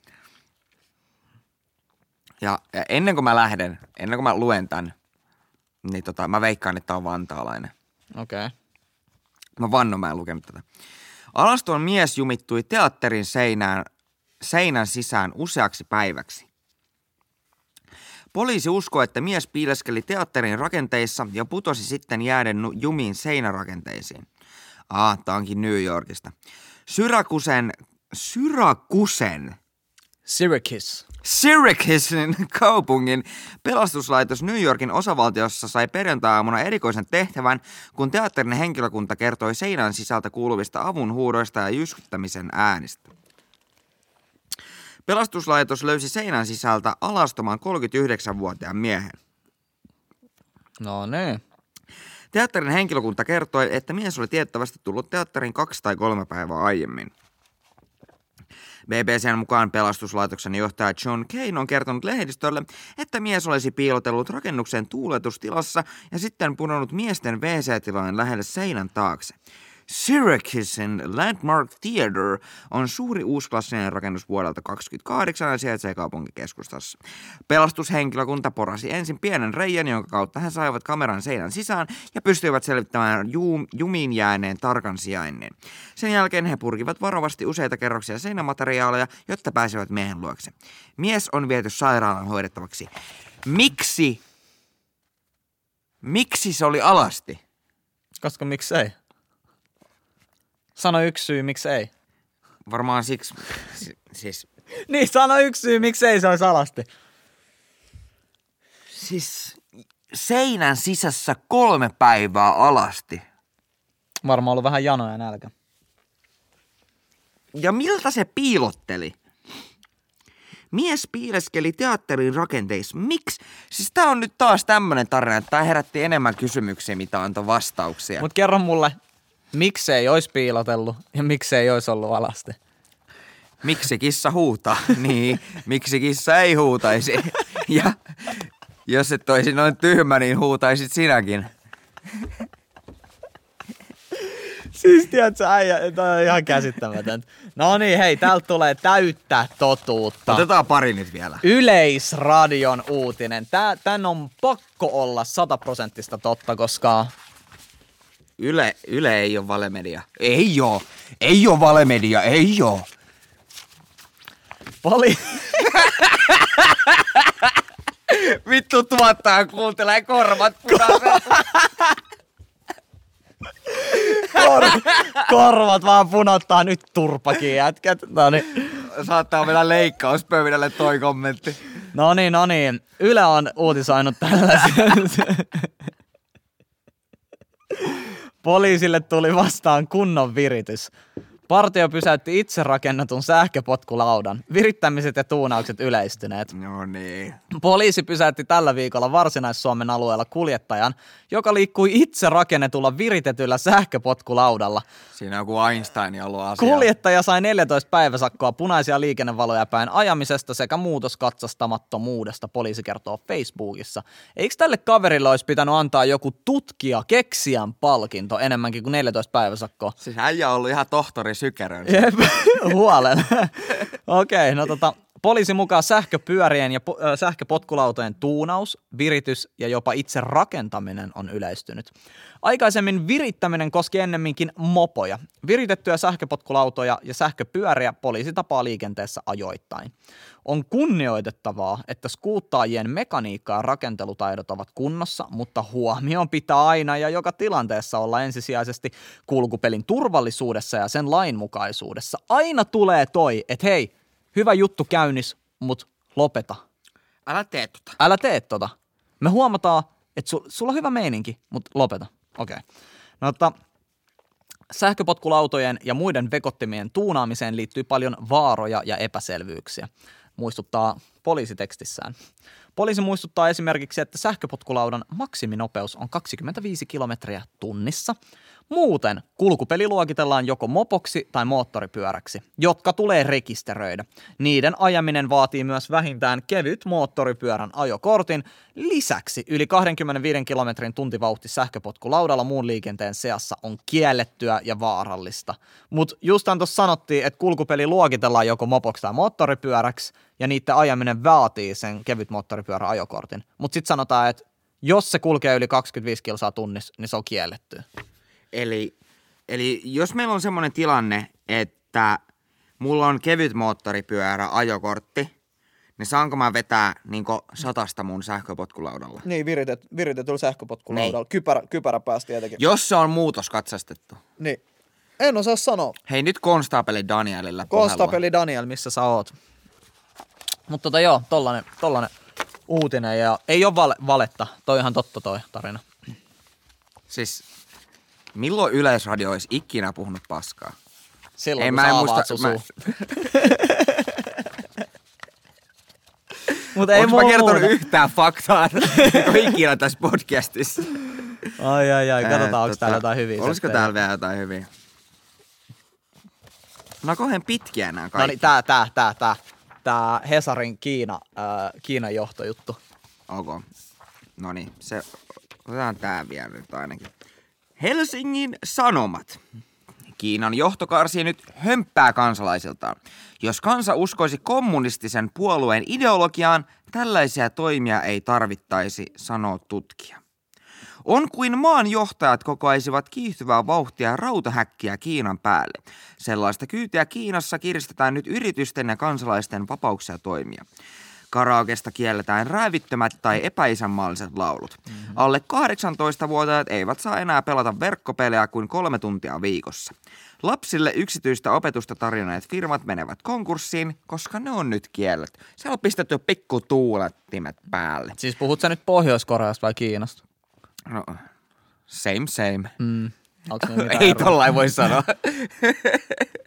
Ja, ja ennen kuin mä lähden, ennen kuin mä luen tän, niin tota, mä veikkaan, että on vantaalainen. Okei. Okay. Mä vannon, mä en lukenut tätä. Alaston mies jumittui teatterin seinään, seinän sisään useaksi päiväksi. Poliisi uskoo, että mies piileskeli teatterin rakenteissa ja putosi sitten jääden jumiin seinärakenteisiin. Ah, tää onkin New Yorkista. Syrakusen, Syrakusen, Syracuse. Syracusen kaupungin pelastuslaitos New Yorkin osavaltiossa sai perjantai-aamuna erikoisen tehtävän, kun teatterin henkilökunta kertoi seinän sisältä kuuluvista avun huudoista ja jyskyttämisen äänistä. Pelastuslaitos löysi seinän sisältä alastoman 39-vuotiaan miehen. No niin. Teatterin henkilökunta kertoi, että mies oli tiettävästi tullut teatterin kaksi tai kolme päivää aiemmin. BBCn mukaan pelastuslaitoksen johtaja John Kane on kertonut lehdistölle, että mies olisi piilotellut rakennuksen tuuletustilassa ja sitten pudonnut miesten WC-tilojen lähelle seinän taakse. Syracusen Landmark Theatre on suuri uusklassinen rakennus vuodelta 28 ja sijaitsee kaupunkikeskustassa. Pelastushenkilökunta porasi ensin pienen reijän, jonka kautta he saivat kameran seinän sisään ja pystyivät selvittämään jum, jumiin jääneen tarkan sijainnin. Sen jälkeen he purkivat varovasti useita kerroksia seinämateriaaleja, jotta pääsivät miehen luokse. Mies on viety sairaalan hoidettavaksi. Miksi? Miksi se oli alasti? Koska miksei? Sano yksi syy, miksei. Varmaan siksi, si- siis, Niin, sano yksi syy, miksei se olisi alasti. siis seinän sisässä kolme päivää alasti. Varmaan ollut vähän janoja ja nälkä. Ja miltä se piilotteli? Mies piileskeli teatterin rakenteissa. Miksi? Siis tää on nyt taas tämmönen tarina, että tää herätti enemmän kysymyksiä, mitä antoi vastauksia. Mutta kerro mulle, miksei olisi piilotellut ja miksei olisi ollut alasti. Miksi kissa huutaa? niin, miksi kissa ei huutaisi? ja jos et olisi noin tyhmä, niin huutaisit sinäkin. Siis tiedätkö, äijä, toi on ihan käsittämätöntä. No niin, hei, täältä tulee täyttä totuutta. Otetaan pari nyt vielä. Yleisradion uutinen. Tää, tän on pakko olla sataprosenttista totta, koska Yle, Yle ei ole valemedia. Ei oo. Ei oo valemedia, ei oo. poli... Vittu tuottaa kuuntelee korvat punaiset. Kor... korvat vaan punottaa nyt turpakin jätkät. No niin. Saattaa mennä leikkauspöydälle toi kommentti. No niin, no niin. Yle on uutisoinut tällaisen. Poliisille tuli vastaan kunnon viritys. Partio pysäytti itse rakennetun sähköpotkulaudan. Virittämiset ja tuunaukset yleistyneet. No niin. Poliisi pysäytti tällä viikolla Varsinais-Suomen alueella kuljettajan, joka liikkui itse rakennetulla viritetyllä sähköpotkulaudalla. Siinä on joku Einstein ollut asia. Kuljettaja sai 14 päiväsakkoa punaisia liikennevaloja päin ajamisesta sekä muutoskatsastamattomuudesta, poliisi kertoo Facebookissa. Eikö tälle kaverille olisi pitänyt antaa joku tutkija keksijän palkinto enemmänkin kuin 14 päiväsakkoa? Siis äijä on ollut ihan tohtori Sykerön. Jep, huolen. Okei, no tota, poliisin mukaan sähköpyörien ja po- sähköpotkulautojen tuunaus, viritys ja jopa itse rakentaminen on yleistynyt. Aikaisemmin virittäminen koski ennemminkin mopoja. Viritettyjä sähköpotkulautoja ja sähköpyöriä poliisi tapaa liikenteessä ajoittain. On kunnioitettavaa, että skuuttaajien mekaniikka ja rakentelutaidot ovat kunnossa, mutta huomioon pitää aina ja joka tilanteessa olla ensisijaisesti kulkupelin turvallisuudessa ja sen lainmukaisuudessa. Aina tulee toi, että hei, hyvä juttu käynnis, mutta lopeta. Älä tee tota. Älä tee tota. Me huomataan, että sul, sulla on hyvä meininki, mutta lopeta. Okei. Okay. No, tota, sähköpotkulautojen ja muiden vekottimien tuunaamiseen liittyy paljon vaaroja ja epäselvyyksiä, muistuttaa poliisitekstissään. Poliisi muistuttaa esimerkiksi, että sähköpotkulaudan maksiminopeus on 25 kilometriä tunnissa. Muuten kulkupeli luokitellaan joko mopoksi tai moottoripyöräksi, jotka tulee rekisteröidä. Niiden ajaminen vaatii myös vähintään kevyt moottoripyörän ajokortin. Lisäksi yli 25 kilometrin tuntivauhti sähköpotkulaudalla muun liikenteen seassa on kiellettyä ja vaarallista. Mutta justaan tuossa sanottiin, että kulkupeli luokitellaan joko mopoksi tai moottoripyöräksi, ja niiden ajaminen vaatii sen kevyt moottoripyörän ajokortin. Mutta sitten sanotaan, että jos se kulkee yli 25 kilsaa tunnissa, niin se on kielletty. Eli, eli jos meillä on semmoinen tilanne, että mulla on kevyt moottoripyörä ajokortti, niin saanko mä vetää niin satasta mun sähköpotkulaudalla? Niin, viritet, viritetyllä sähköpotkulaudalla. Niin. Kypärä, kypärä päästä tietenkin. Jos se on muutoskatsastettu. Niin. En osaa sanoa. Hei nyt konstaapeli Danielilla puhelua. Konstapeli Daniel, missä sä oot? Mutta tota joo, tollanen, tollanen uutinen ja ei ole vale, valetta. Toi ihan totta toi tarina. Siis milloin Yleisradio olisi ikinä puhunut paskaa? Silloin Ei, kun mä en muista- mä- suu. Mut ei mä kertonut muuta. yhtään faktaa ikinä tässä podcastissa? Ai ai ai, katsotaan Ää, onko täällä jotain hyviä Olisiko settejä. täällä vielä jotain hyviä? No kauhean pitkiä nämä No kaikki. niin, tää, tää, tää, tää. Tää Hesarin Kiina, äh, Kiinan johtojuttu. Ok. No niin, se, otetaan tää vielä nyt ainakin. Helsingin Sanomat. Kiinan johto karsii nyt hömppää kansalaisiltaan. Jos kansa uskoisi kommunistisen puolueen ideologiaan, tällaisia toimia ei tarvittaisi, sanoo tutkija. On kuin maan johtajat kokoaisivat kiihtyvää vauhtia rautahäkkiä Kiinan päälle. Sellaista kyytiä Kiinassa kiristetään nyt yritysten ja kansalaisten vapauksia toimia. Karaokesta kielletään räävittömät tai epäisänmaalliset laulut. Alle 18-vuotiaat eivät saa enää pelata verkkopelejä kuin kolme tuntia viikossa. Lapsille yksityistä opetusta tarjonneet firmat menevät konkurssiin, koska ne on nyt kiellet. Siellä on pistetty pikku tuulettimet päälle. Siis puhut sä nyt Pohjois-Koreasta vai Kiinasta? No, same same. Mm. Ei tollain voi sanoa.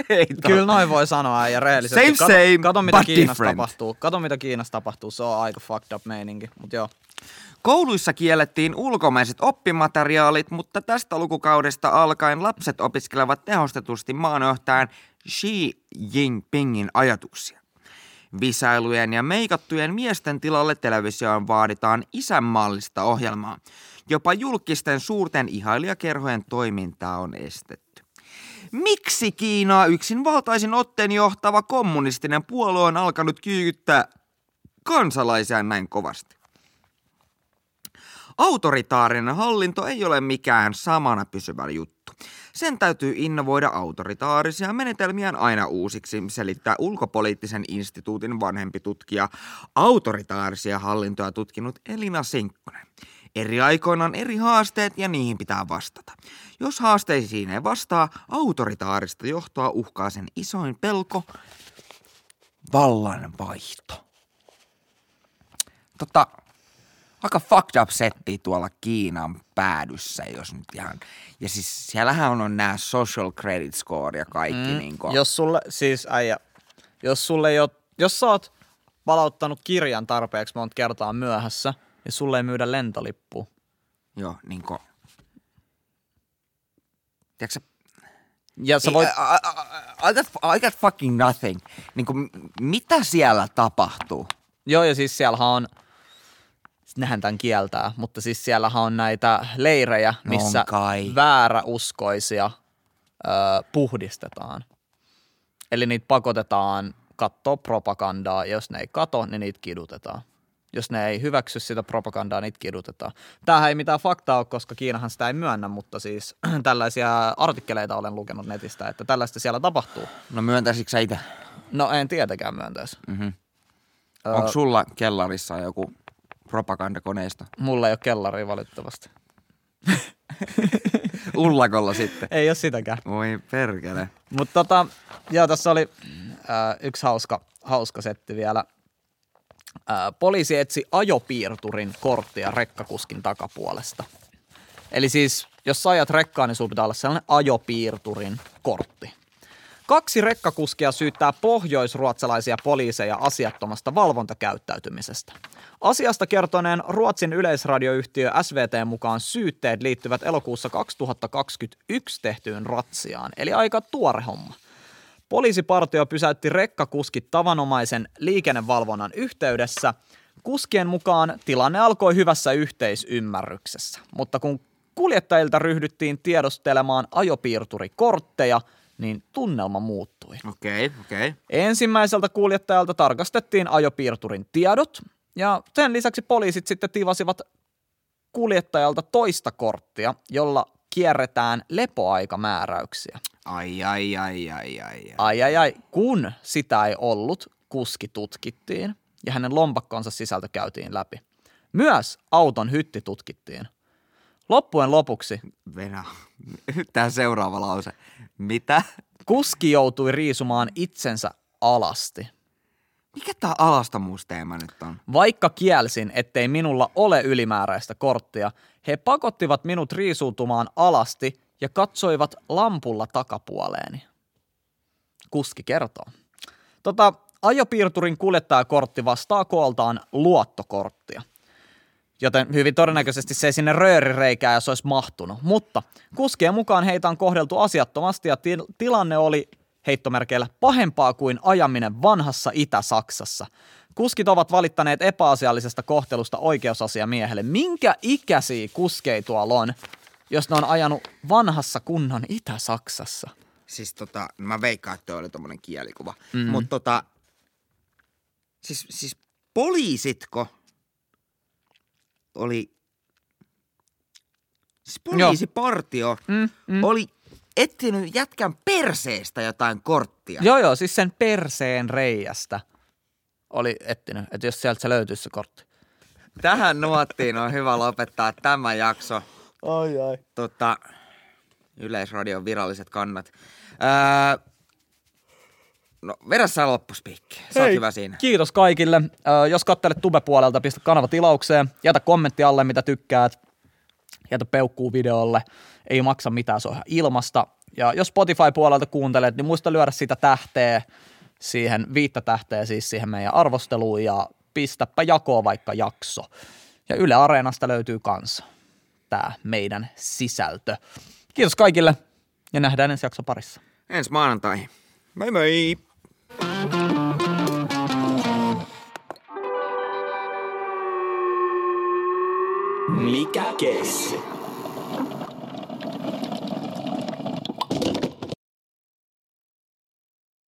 Ei tolla. Kyllä noin voi sanoa ja rehellisesti. Same, kato, same, kato, mitä but Kiinassa different. tapahtuu. Kato mitä Kiinassa tapahtuu. Se on aika fucked up meininki. Mut joo. Kouluissa kiellettiin ulkomaiset oppimateriaalit, mutta tästä lukukaudesta alkaen lapset opiskelevat tehostetusti maanjohtajan Xi Jinpingin ajatuksia. Visailujen ja meikattujen miesten tilalle televisioon vaaditaan isänmaallista ohjelmaa. Jopa julkisten suurten ihailijakerhojen toimintaa on estetty. Miksi Kiinaa yksin valtaisin otteen johtava kommunistinen puolue on alkanut kyykyttää kansalaisia näin kovasti? Autoritaarinen hallinto ei ole mikään samana pysyvä juttu. Sen täytyy innovoida autoritaarisia menetelmiään aina uusiksi, selittää ulkopoliittisen instituutin vanhempi tutkija, autoritaarisia hallintoja tutkinut Elina Sinkkonen. Eri aikoina on eri haasteet ja niihin pitää vastata. Jos haasteisiin ei vastaa, autoritaarista johtoa uhkaa sen isoin pelko, vallanvaihto. Tota, aika fucked up setti tuolla Kiinan päädyssä, jos nyt ihan... Ja siis siellähän on, on nämä social credit score ja kaikki mm, niin kuin... Jos sulle, siis äijä, jos sulle ei ole, jos sä oot palauttanut kirjan tarpeeksi monta kertaa myöhässä, ja sulle ei myydä lentolippua. Joo, niin kuin... Tiedätkö sä, Ja sä voit, I, I, I, got, I got fucking nothing. Niin kuin, mitä siellä tapahtuu? joo ja siis siellähän on, nehän tämän kieltää, mutta siis siellähän on näitä leirejä, No missä on kai. vääräuskoisia ö, puhdistetaan. Eli niitä pakotetaan katsoa propagandaa, ja jos ne ei kato, niin niitä kidutetaan. Jos ne ei hyväksy sitä propagandaa, niitä kidutetaan. Tämähän ei mitään faktaa ole, koska Kiinahan sitä ei myönnä, mutta siis tällaisia artikkeleita olen lukenut netistä, että tällaista siellä tapahtuu. No myöntäisikö sä itse? No en tietenkään myöntäisi. Mm-hmm. Onko sulla kellarissa joku propagandakoneisto? Mulla ei ole kellaria valitettavasti. Ullakolla sitten. Ei ole sitäkään. Voi perkele. Mutta tota, joo, tässä oli äh, yksi hauska, hauska setti vielä. Äh, poliisi etsi ajopiirturin korttia rekkakuskin takapuolesta. Eli siis, jos sä ajat rekkaa, niin sulla pitää olla sellainen ajopiirturin kortti. Kaksi rekkakuskia syyttää pohjoisruotsalaisia poliiseja asiattomasta valvontakäyttäytymisestä. Asiasta kertoneen Ruotsin yleisradioyhtiö SVT mukaan syytteet liittyvät elokuussa 2021 tehtyyn ratsiaan, eli aika tuore homma. Poliisipartio pysäytti rekkakuskit tavanomaisen liikennevalvonnan yhteydessä. Kuskien mukaan tilanne alkoi hyvässä yhteisymmärryksessä, mutta kun kuljettajilta ryhdyttiin tiedostelemaan ajopiirturikortteja, niin tunnelma muuttui. Okei, okay, okei. Okay. Ensimmäiseltä kuljettajalta tarkastettiin ajopiirturin tiedot ja sen lisäksi poliisit sitten tivasivat kuljettajalta toista korttia, jolla kierretään lepoaikamääräyksiä. Ai, ai, ai, ai, ai, ai. Ai ai ai, kun sitä ei ollut, kuski tutkittiin ja hänen lompakkonsa sisältö käytiin läpi. Myös auton hytti tutkittiin. Loppujen lopuksi Venä. Tää seuraava lause. Mitä? kuski joutui riisumaan itsensä alasti. Mikä tää alastomuusteema nyt on? Vaikka kielsin, ettei minulla ole ylimääräistä korttia, he pakottivat minut riisuutumaan alasti ja katsoivat lampulla takapuoleeni. Kuski kertoo. Tota, ajopiirturin kuljettajakortti vastaa kooltaan luottokorttia. Joten hyvin todennäköisesti se ei sinne röörireikään ja se olisi mahtunut. Mutta kuskien mukaan heitä on kohdeltu asiattomasti ja til- tilanne oli heittomerkeillä pahempaa kuin ajaminen vanhassa Itä-Saksassa. Kuskit ovat valittaneet epäasiallisesta kohtelusta oikeusasiamiehelle. Minkä ikäisiä kuskei tuolla on, jos ne on ajanut vanhassa kunnon Itä-Saksassa? Siis tota, mä veikkaan, että toi oli tommonen kielikuva. Mm-hmm. Mutta tota, siis, siis poliisitko oli, siis poliisipartio Mm, mm. oli etsinyt jätkän perseestä jotain korttia. Joo, joo, siis sen perseen reiästä oli etsinyt, että jos sieltä se löytyisi se kortti. Tähän nuottiin on hyvä lopettaa tämä jakso. Ai ai. Tota, Yleisradion viralliset kannat. Öö, no, vedä sä loppuspiikki. Sä oot Hei, hyvä siinä. Kiitos kaikille. Ö, jos kattelet Tube-puolelta, pistä kanava tilaukseen. Jätä kommentti alle, mitä tykkäät. Jätä peukkuu videolle. Ei maksa mitään, se on ihan ilmasta. Ja jos Spotify-puolelta kuuntelet, niin muista lyödä sitä tähteä siihen, viittä tähteä siis siihen meidän arvosteluun ja pistäpä jakoon vaikka jakso. Ja Yle Areenasta löytyy kans tää meidän sisältö. Kiitos kaikille ja nähdään ensi jakso parissa. Ensi maanantaihin. Moi moi! Mikä keissi?